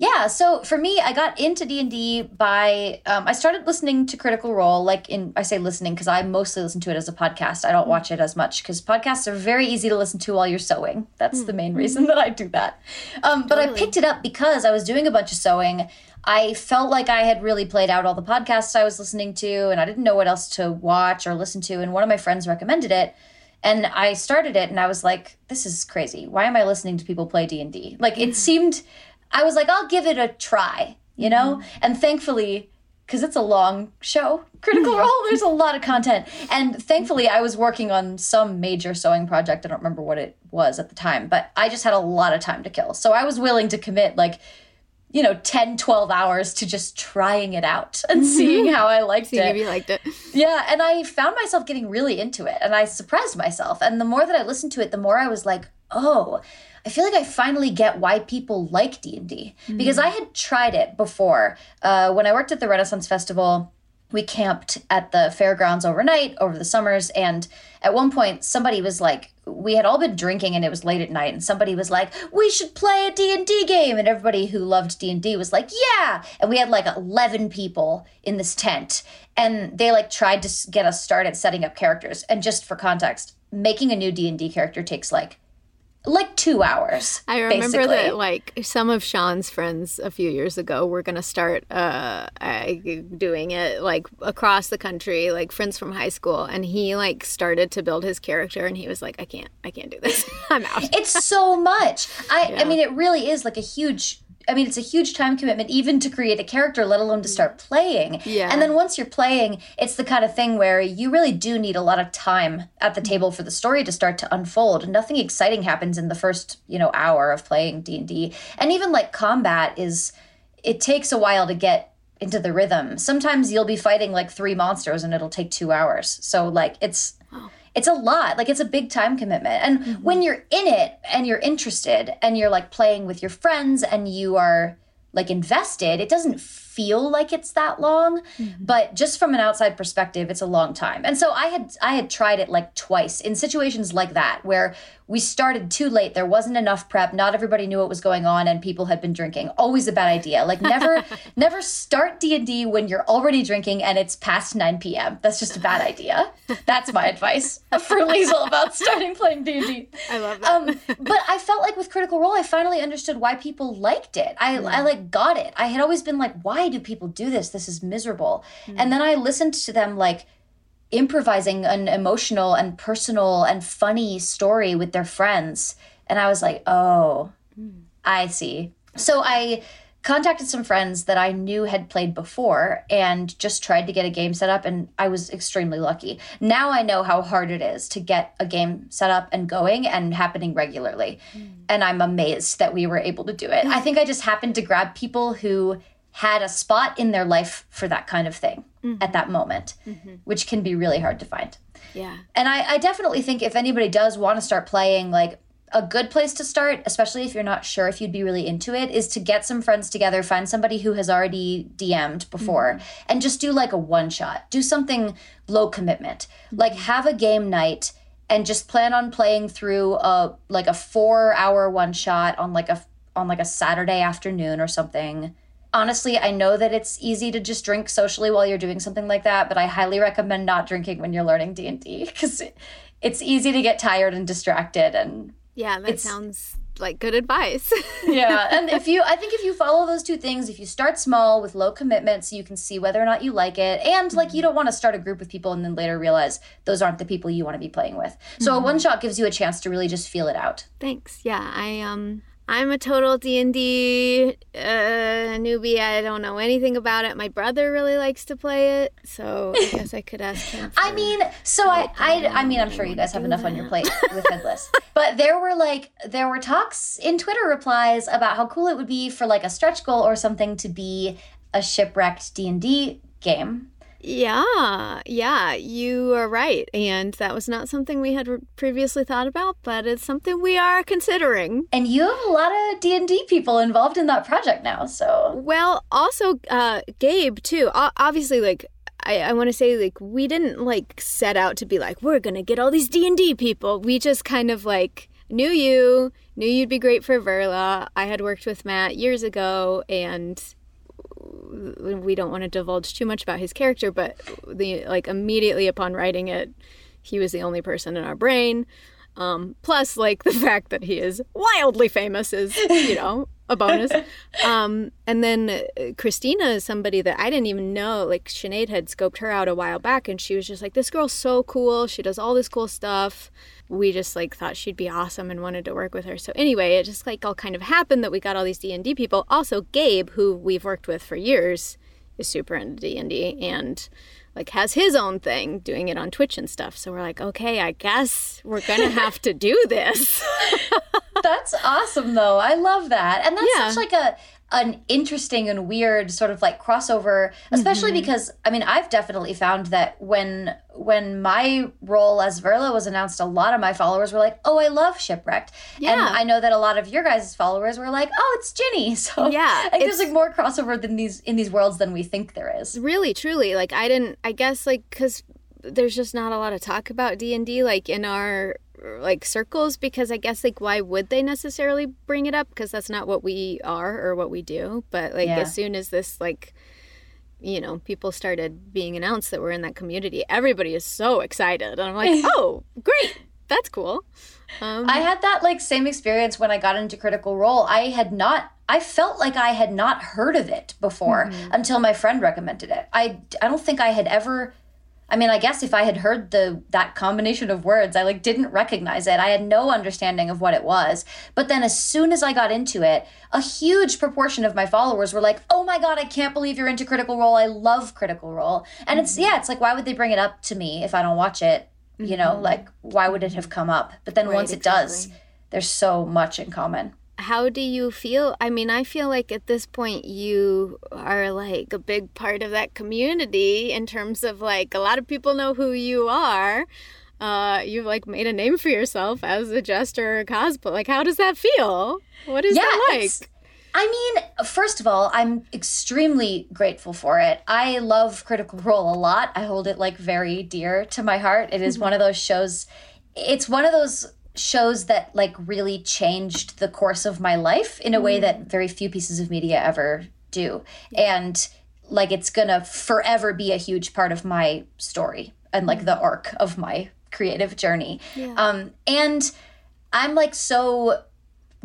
Yeah, so for me, I got into D and D by um, I started listening to Critical Role. Like in I say listening because I mostly listen to it as a podcast. I don't watch it as much because podcasts are very easy to listen to while you're sewing. That's mm. the main reason that I do that. Um, but totally. I picked it up because I was doing a bunch of sewing. I felt like I had really played out all the podcasts I was listening to, and I didn't know what else to watch or listen to. And one of my friends recommended it and i started it and i was like this is crazy why am i listening to people play d&d like it <laughs> seemed I was like, I'll give it a try, you know? Mm-hmm. And thankfully, because it's a long show, Critical Role, there's a lot of content. And thankfully, I was working on some major sewing project. I don't remember what it was at the time, but I just had a lot of time to kill. So I was willing to commit like, you know, 10, 12 hours to just trying it out <laughs> and mm-hmm. seeing how I liked
seeing
it.
If you liked it.
Yeah. And I found myself getting really into it and I surprised myself. And the more that I listened to it, the more I was like, oh, I feel like I finally get why people like D and D because I had tried it before uh, when I worked at the Renaissance Festival. We camped at the fairgrounds overnight over the summers, and at one point, somebody was like, "We had all been drinking, and it was late at night, and somebody was like, we should play a D and D game," and everybody who loved D and D was like, "Yeah!" And we had like eleven people in this tent, and they like tried to get us started setting up characters. And just for context, making a new D and D character takes like like two hours.
I remember basically. that like some of Sean's friends a few years ago were gonna start uh, doing it like across the country, like friends from high school, and he like started to build his character, and he was like, I can't, I can't do this. <laughs> I'm out.
It's so much. I yeah. I mean, it really is like a huge I mean, it's a huge time commitment even to create a character, let alone to start playing.
Yeah.
And then once you're playing, it's the kind of thing where you really do need a lot of time at the table for the story to start to unfold. Nothing exciting happens in the first, you know, hour of playing D&D. And even like combat is it takes a while to get into the rhythm. Sometimes you'll be fighting like three monsters and it'll take 2 hours. So like it's it's a lot like it's a big time commitment and mm-hmm. when you're in it and you're interested and you're like playing with your friends and you are like invested it doesn't feel like it's that long mm-hmm. but just from an outside perspective it's a long time and so i had i had tried it like twice in situations like that where we started too late. There wasn't enough prep. Not everybody knew what was going on and people had been drinking. Always a bad idea. Like never <laughs> never start d&d when you're already drinking and it's past 9 p.m that's just a bad idea. That's my advice for Liesel about starting playing
d&d <laughs> i love that. Um,
but i felt like with critical role i finally understood why people liked it. I, yeah. I like got it. I had always been like why do people do this? This is miserable. Mm. and then i listened to them like improvising an emotional and personal and funny story with their friends. And I was like, oh, mm. I see. So I contacted some friends that I knew had played before and just tried to get a game set up and I was extremely lucky. Now I know how hard it is to get a game set up and going and happening regularly. Mm. And I'm amazed that we were able to do it. I think I just happened to grab people who had a spot in their life for that kind of thing mm-hmm. at that moment, mm-hmm. which can be really hard to find.
Yeah.
And I, I definitely think if anybody does want to start playing, like a good place to start, especially if you're not sure if you'd be really into it, is to get some friends together, find somebody who has already DM'd before, mm-hmm. and just do like a one shot. Do something low commitment. Like mm-hmm. have a game night and just plan on playing through a like a four hour one shot on like a on like a Saturday afternoon or something. Honestly, I know that it's easy to just drink socially while you're doing something like that, but I highly recommend not drinking when you're learning D&D <laughs> cuz it's easy to get tired and distracted and
yeah, that sounds like good advice. <laughs>
yeah, and if you I think if you follow those two things, if you start small with low commitments, you can see whether or not you like it. And like you don't want to start a group with people and then later realize those aren't the people you want to be playing with. So mm-hmm. a one shot gives you a chance to really just feel it out.
Thanks. Yeah, I um I'm a total D&D uh, newbie. I don't know anything about it. My brother really likes to play it, so I <laughs> guess I could ask him.
I mean, so I, I, I mean, I'm sure you guys have enough that. on your plate with <laughs> Headless, but there were like there were talks in Twitter replies about how cool it would be for like a stretch goal or something to be a shipwrecked D&D game.
Yeah, yeah, you are right. And that was not something we had previously thought about, but it's something we are considering.
And you have a lot of D&D people involved in that project now, so.
Well, also uh Gabe too. O- obviously like I, I want to say like we didn't like set out to be like we're gonna get all these D and D people. We just kind of like knew you, knew you'd be great for Verla. I had worked with Matt years ago, and we don't want to divulge too much about his character, but the like immediately upon writing it, he was the only person in our brain. Um, plus, like <laughs> the fact that he is wildly famous is, you know, a bonus. <laughs> Um, and then uh, Christina is somebody that I didn't even know. Like Sinead had scoped her out a while back, and she was just like, "This girl's so cool. She does all this cool stuff." We just like thought she'd be awesome and wanted to work with her. So anyway, it just like all kind of happened that we got all these D and D people. Also, Gabe, who we've worked with for years, is super into D and D and like has his own thing doing it on Twitch and stuff. So we're like, okay, I guess we're gonna <laughs> have to do this.
that's awesome though. I love that. And that's yeah. such like a an interesting and weird sort of like crossover especially mm-hmm. because i mean i've definitely found that when when my role as verla was announced a lot of my followers were like oh i love shipwrecked yeah. and i know that a lot of your guys' followers were like oh it's ginny <laughs> so yeah like, there's like more crossover than these in these worlds than we think there is
really truly like i didn't i guess like because there's just not a lot of talk about d&d like in our like circles because I guess like why would they necessarily bring it up? Because that's not what we are or what we do. But like yeah. as soon as this like you know people started being announced that we're in that community everybody is so excited. And I'm like <laughs> oh great. That's cool.
Um, I had that like same experience when I got into Critical Role. I had not I felt like I had not heard of it before mm-hmm. until my friend recommended it. I I don't think I had ever I mean, I guess if I had heard the that combination of words, I like didn't recognize it. I had no understanding of what it was. But then as soon as I got into it, a huge proportion of my followers were like, "Oh my god, I can't believe you're into Critical Role. I love Critical Role." And mm-hmm. it's yeah, it's like why would they bring it up to me if I don't watch it? You know, mm-hmm. like why would it have come up? But then right, once it exactly. does, there's so much in common
how do you feel? I mean, I feel like at this point you are like a big part of that community in terms of like a lot of people know who you are. Uh, you've like made a name for yourself as a jester or cosplay. Like, how does that feel? What is yeah, that like?
I mean, first of all, I'm extremely grateful for it. I love Critical Role a lot. I hold it like very dear to my heart. It is mm-hmm. one of those shows. It's one of those shows that like really changed the course of my life in a way that mm. very few pieces of media ever do. And like it's gonna forever be a huge part of my story and like the arc of my creative journey. Yeah. Um and I'm like so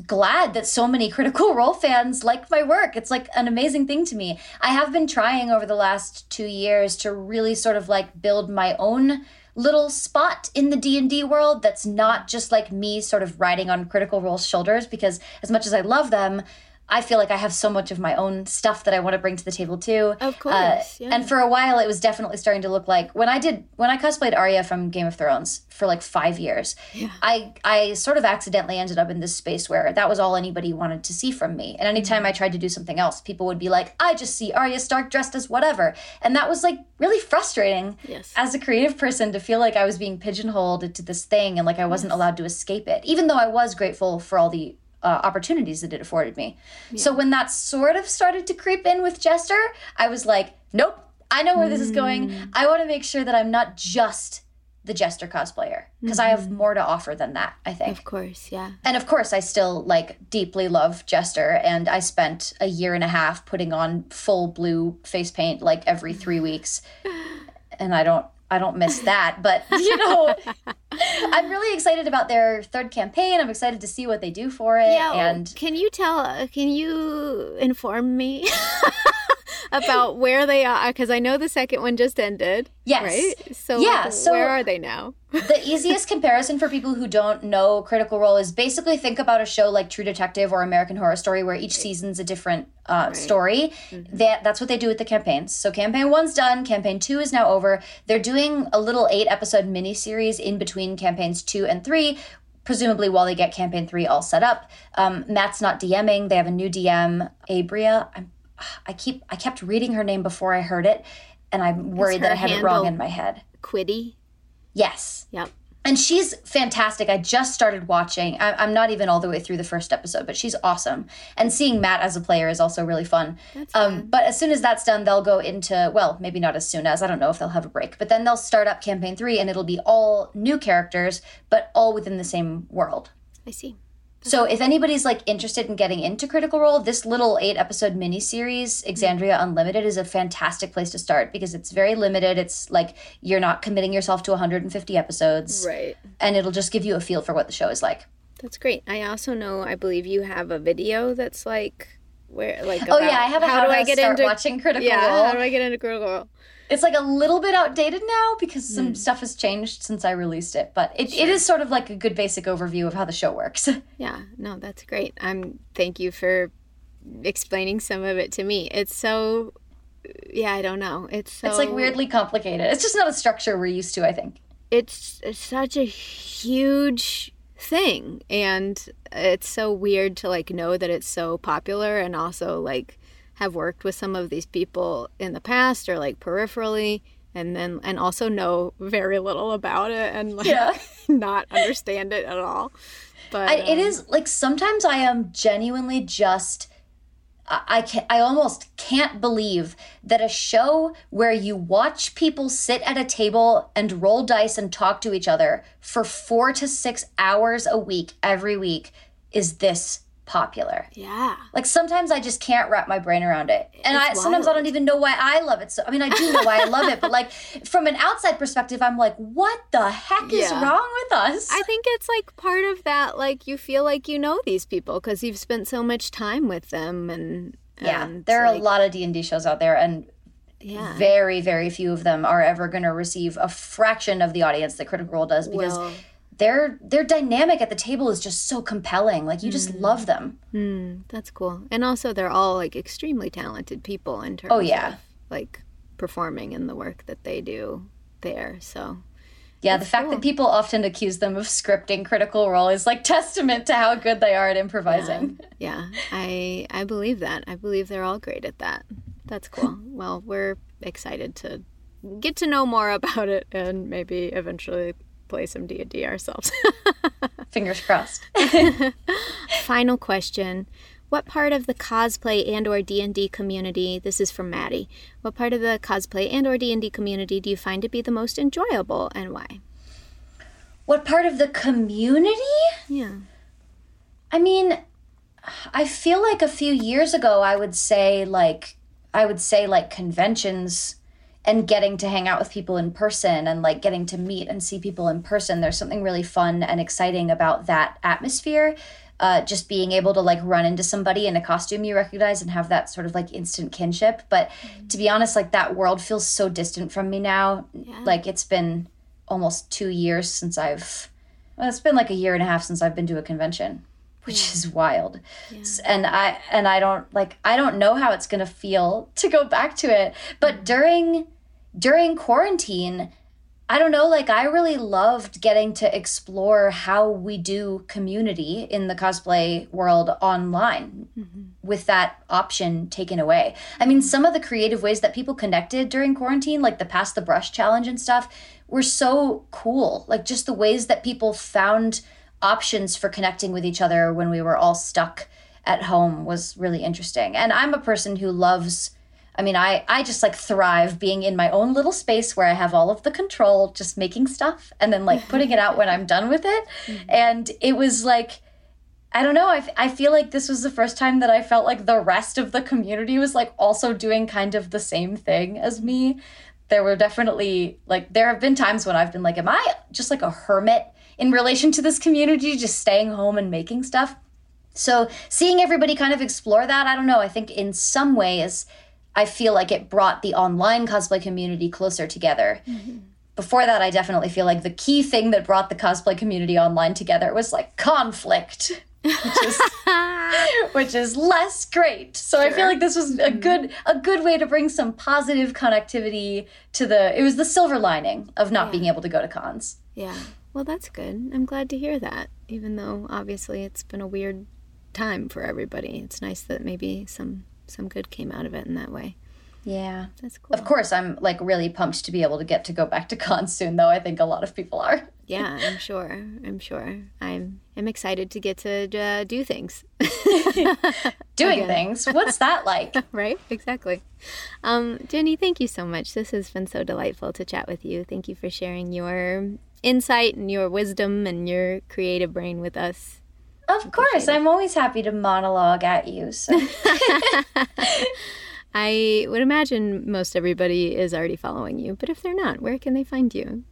glad that so many critical role fans like my work it's like an amazing thing to me i have been trying over the last two years to really sort of like build my own little spot in the D&D world that's not just like me sort of riding on Critical Role's shoulders because as much as I love them, I feel like I have so much of my own stuff that I want to bring to the table too.
Of uh, course. Uh,
yeah. And for a while, it was definitely starting to look like when I did when I cosplayed Arya from Game of Thrones for like five years. Yeah. I I sort of accidentally ended up in this space where that was all anybody wanted to see from me. And anytime mm-hmm. I tried to do something else, people would be like, "I just see Arya Stark dressed as whatever," and that was like really frustrating
yes.
as a creative person to feel like I was being pigeonholed into this thing and like I wasn't yes. allowed to escape it. Even though I was grateful for all the uh, opportunities that it afforded me. Yeah. So when that sort of started to creep in with Jester, I was like, nope, I know where this is going. Mm. I want to make sure that I'm not just the Jester cosplayer. because I have more to offer than that, I think.
Of course, yeah.
And of course, I still like deeply love Jester, and I spent a year and a half putting on full blue face paint like every three <laughs> weeks, and I don't. I don't miss that, but <laughs> you know, <laughs> I'm really excited about their third campaign. I'm excited to see what they do for it.
Yeah,
and
can you tell? uh, Can you inform me <laughs> about where they are? Because I know the second one just ended.
Yes.
Right. So
Yeah, so-
where are they now? <laughs>
the easiest comparison for people who don't know Critical Role is basically think about a show like True Detective or American Horror Story, where each season's a different uh, story. That that's what they do with the campaigns. So campaign one's done. Campaign two is now over. They're doing a little eight episode miniseries in between campaigns two and three. Presumably, while they get campaign three all set up, um, Matt's not DMing. They have a new DM, Aabria. I'm, I keep I kept reading her name before I heard it, and I'm worried that I had it wrong in my head.
Quiddy.
Yes,
Yep.
and she's fantastic. I just started watching. I, I'm not even all the way through the first episode, but she's awesome. And seeing Matt as a player is also really fun.
That's
Um,
fun.
but as soon as that's done, they'll go into well, maybe not as soon as I don't know if they'll have a break, but then they'll start up campaign three, and it'll be all new characters, but all within the same world.
I see.
So if anybody's like interested in getting into Critical Role, this little eight episode miniseries, Exandria Unlimited, is a fantastic place to start because it's very limited. It's like you're not committing yourself to 150 episodes
Right.
and it'll just give you a feel for what the show is like.
That's great. I also know. I believe you have a video that's like where like.
Oh
about
yeah, I have a
how,
how,
do I get
start
into
watching Critical
Yeah.
Role.
How do I get into Critical Role?
It's like a little bit outdated now because some
Hmm.
stuff has changed since I released it, but it, it is sort of like a good basic overview of how the show works. <laughs>
Yeah, no, that's great. I'm thank you for explaining some of it to me. It's so yeah, I don't know. It's so
it's like weirdly complicated. It's just not a structure we're used to, I think.
It's, it's such a huge thing and it's so weird to like know that it's so popular and also like have worked with some of these people in the past or like peripherally and then and also know very little about it and like
Yeah. <laughs>
not understand it at all. But
I, it
um,
is like sometimes I am genuinely just I I can I almost can't believe that a show where you watch people sit at a table and roll dice and talk to each other for 4 to 6 hours a week every week is this popular.
yeah.
Like sometimes I just can't wrap my brain around it. And I
It's
sometimes I don't even know why I love it. So I mean I do know why I love it, but like <laughs> from an outside perspective I'm like what the heck is wrong with us?
I think it's like part of that like you feel like you know these people cuz you've spent so much time with them and
yeah, there are
like,
a lot of D&D shows out there and
yeah.
very very few of them are ever going to receive a fraction of the audience that critical role does because
Well,
their their dynamic at the table is just so compelling like you just
Mm.
love them
Hmm, that's cool. And also, they're all like extremely talented people in terms
Oh, yeah.
of like performing in the work that they do there. So
yeah the fact
cool.
that people often accuse them of scripting critical role is like <laughs> testament to how good they are at improvising
yeah, I I believe that. I believe they're all great at that. That's cool. <laughs> well, we're excited to get to know more about it and maybe eventually play some D and D ourselves. <laughs>
fingers crossed <laughs>
Final question. What part of the cosplay and or D&D community, this is from Maddie, what part of the cosplay and or D&D community do you find to be the most enjoyable and why?
what part of the community
Yeah.
I mean, I feel like a few years ago I would say like I would say like conventions and getting to hang out with people in person and like getting to meet and see people in person. There's something really fun and exciting about that atmosphere. Uh, just being able to like run into somebody in a costume you recognize and have that sort of like instant kinship. But to be honest, like that world feels so distant from me now. yeah. Like it's been almost two years since I've well, it's been like a year and a half since I've been to a convention, which is wild. S- And I and I don't like I don't know how it's gonna feel to go back to it. But during during quarantine, I don't know, like I really loved getting to explore how we do community in the cosplay world online mm-hmm. with that option taken away. I mean, some of the creative ways that people connected during quarantine, like the Pass the Brush challenge and stuff, were so cool. Like just the ways that people found options for connecting with each other when we were all stuck at home was really interesting. And I'm a person who loves I mean, I I just like thrive being in my own little space where I have all of the control, just making stuff and then like putting it out when I'm done with it. Mm-hmm. And it was like I don't know. I, f- I feel like this was the first time that I felt like the rest of the community was like also doing kind of the same thing as me. There were definitely like, there have been times when I've been like, am I just like a hermit in relation to this community, just staying home and making stuff? So seeing everybody kind of explore that, I don't know. I think in some ways, I feel like it brought the online cosplay community closer together. Mm-hmm before that, I definitely feel like the key thing that brought the cosplay community online together was like conflict which is <laughs> <laughs> which is less great. So sure. I feel like this was a mm-hmm. good a good way to bring some positive connectivity to the it was the silver lining of not yeah. being able to go to cons.
Yeah. Well, that's good. I'm glad to hear that. Even though obviously it's been a weird time for everybody. It's nice that maybe some some good came out of it in that way.
Yeah. That's cool. Of course, I'm like really pumped to be able to get to go back to <laughs> cons soon though. I think a lot of people are. <laughs>
Yeah, I'm sure. I'm sure. I'm I'm excited to get to uh, do things. <laughs>
Doing things. What's that like?
right? Exactly. Um, Ginny, thank you so much. This has been so delightful to chat with you. Thank you for sharing your insight and your wisdom and your creative brain with us.
Of course, I'm always happy to monologue at you. So. <laughs>
I would imagine most everybody is already following you, but if they're not, where can they find you?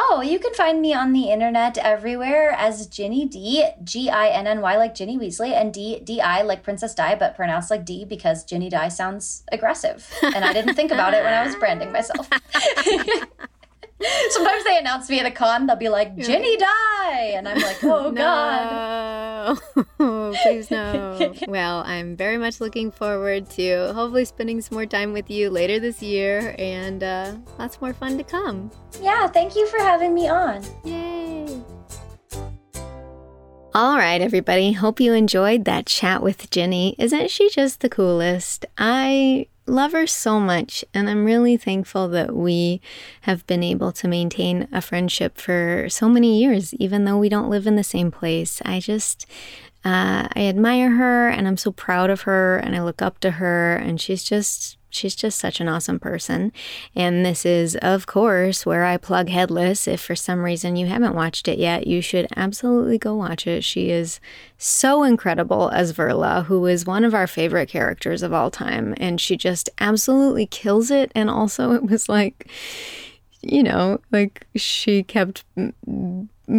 Oh, you can find me on the internet everywhere as Ginny Di, G I N N Y like Ginny Weasley, and D D I like Princess Di, but pronounced like D because Ginny Di sounds aggressive. And I didn't think about it when I was branding myself. <laughs> <laughs> <laughs> Sometimes they announce me at a con, they'll be like, Ginny die. And I'm like, oh, <laughs> no. God. <laughs>
Please no. well, I'm very much looking forward to hopefully spending some more time with you later this year and uh, lots more fun to come.
Yeah, thank you for having me on.
Yay.
All right, everybody. Hope you enjoyed that chat with Ginny. Isn't she just the coolest? I love her so much. And I'm really thankful that we have been able to maintain a friendship for so many years, even though we don't live in the same place. I just, uh, I admire her and I'm so proud of her and I look up to her. And she's just she's just such an awesome person. And this is, of course, where I plug Headless. If for some reason you haven't watched it yet, you should absolutely go watch it. She is so incredible as Verla, who is one of our favorite characters of all time. And she just absolutely kills it. And also, it was like, you know, like she kept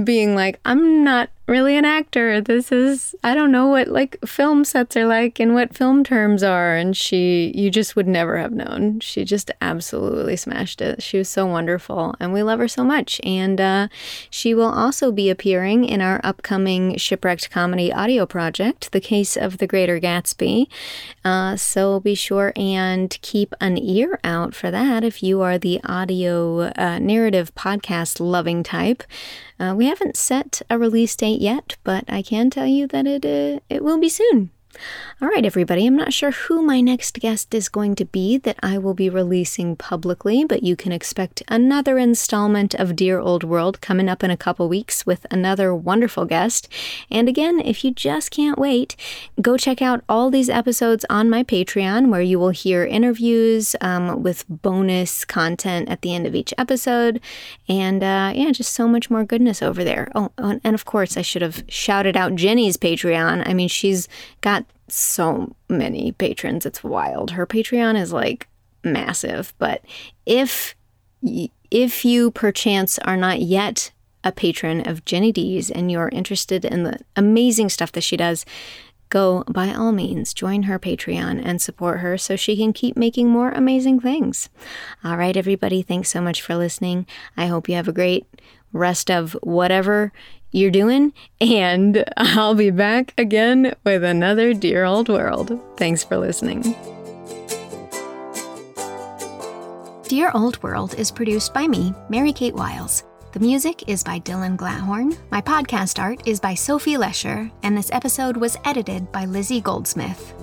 being like, I'm not really an actor. This is, I don't know what like film sets are like and what film terms are. And she, you just would never have known. She just absolutely smashed it. She was so wonderful and we love her so much. And uh, she will also be appearing in our upcoming Shipwrecked Comedy audio project, The Case of the Greater Gatsby. Uh, so be sure and keep an ear out for that if you are the audio uh, narrative podcast loving type. Uh, we haven't set a release date yet, but I can tell you that it uh, it will be soon. All right, everybody, I'm not sure who my next guest is going to be that I will be releasing publicly, but you can expect another installment of Dear Old World coming up in a couple weeks with another wonderful guest. And again, if you just can't wait, go check out all these episodes on my Patreon where you will hear interviews um, with bonus content at the end of each episode. And uh, yeah, just so much more goodness over there. Oh, and of course, I should have shouted out Ginny's Patreon. I mean, she's got so many patrons. It's wild. Her Patreon is like massive, but if if you perchance are not yet a patron of Ginny Di's and you're interested in the amazing stuff that she does, go by all means join her Patreon and support her so she can keep making more amazing things. All right, everybody, thanks so much for listening. I hope you have a great rest of whatever you're doing, and I'll be back again with another Dear Old World. Thanks for listening. Dear Old World is produced by me, Mary Kate Wiles. The music is by Dylan Glathorn. My podcast art is by Sophie Lesher, and this episode was edited by Lizzie Goldsmith.